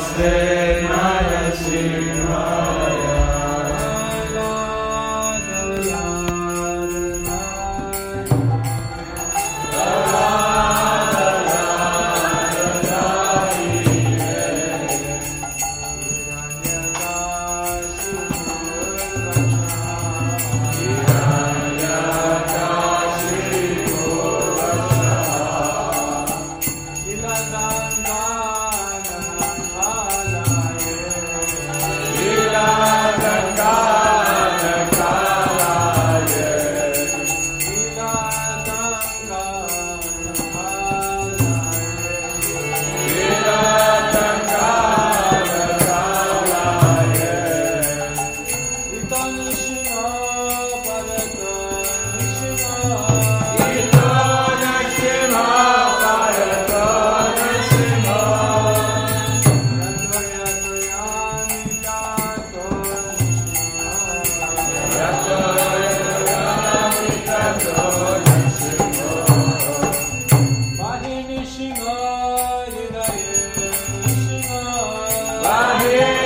Namaste, Mahasi. Yeah.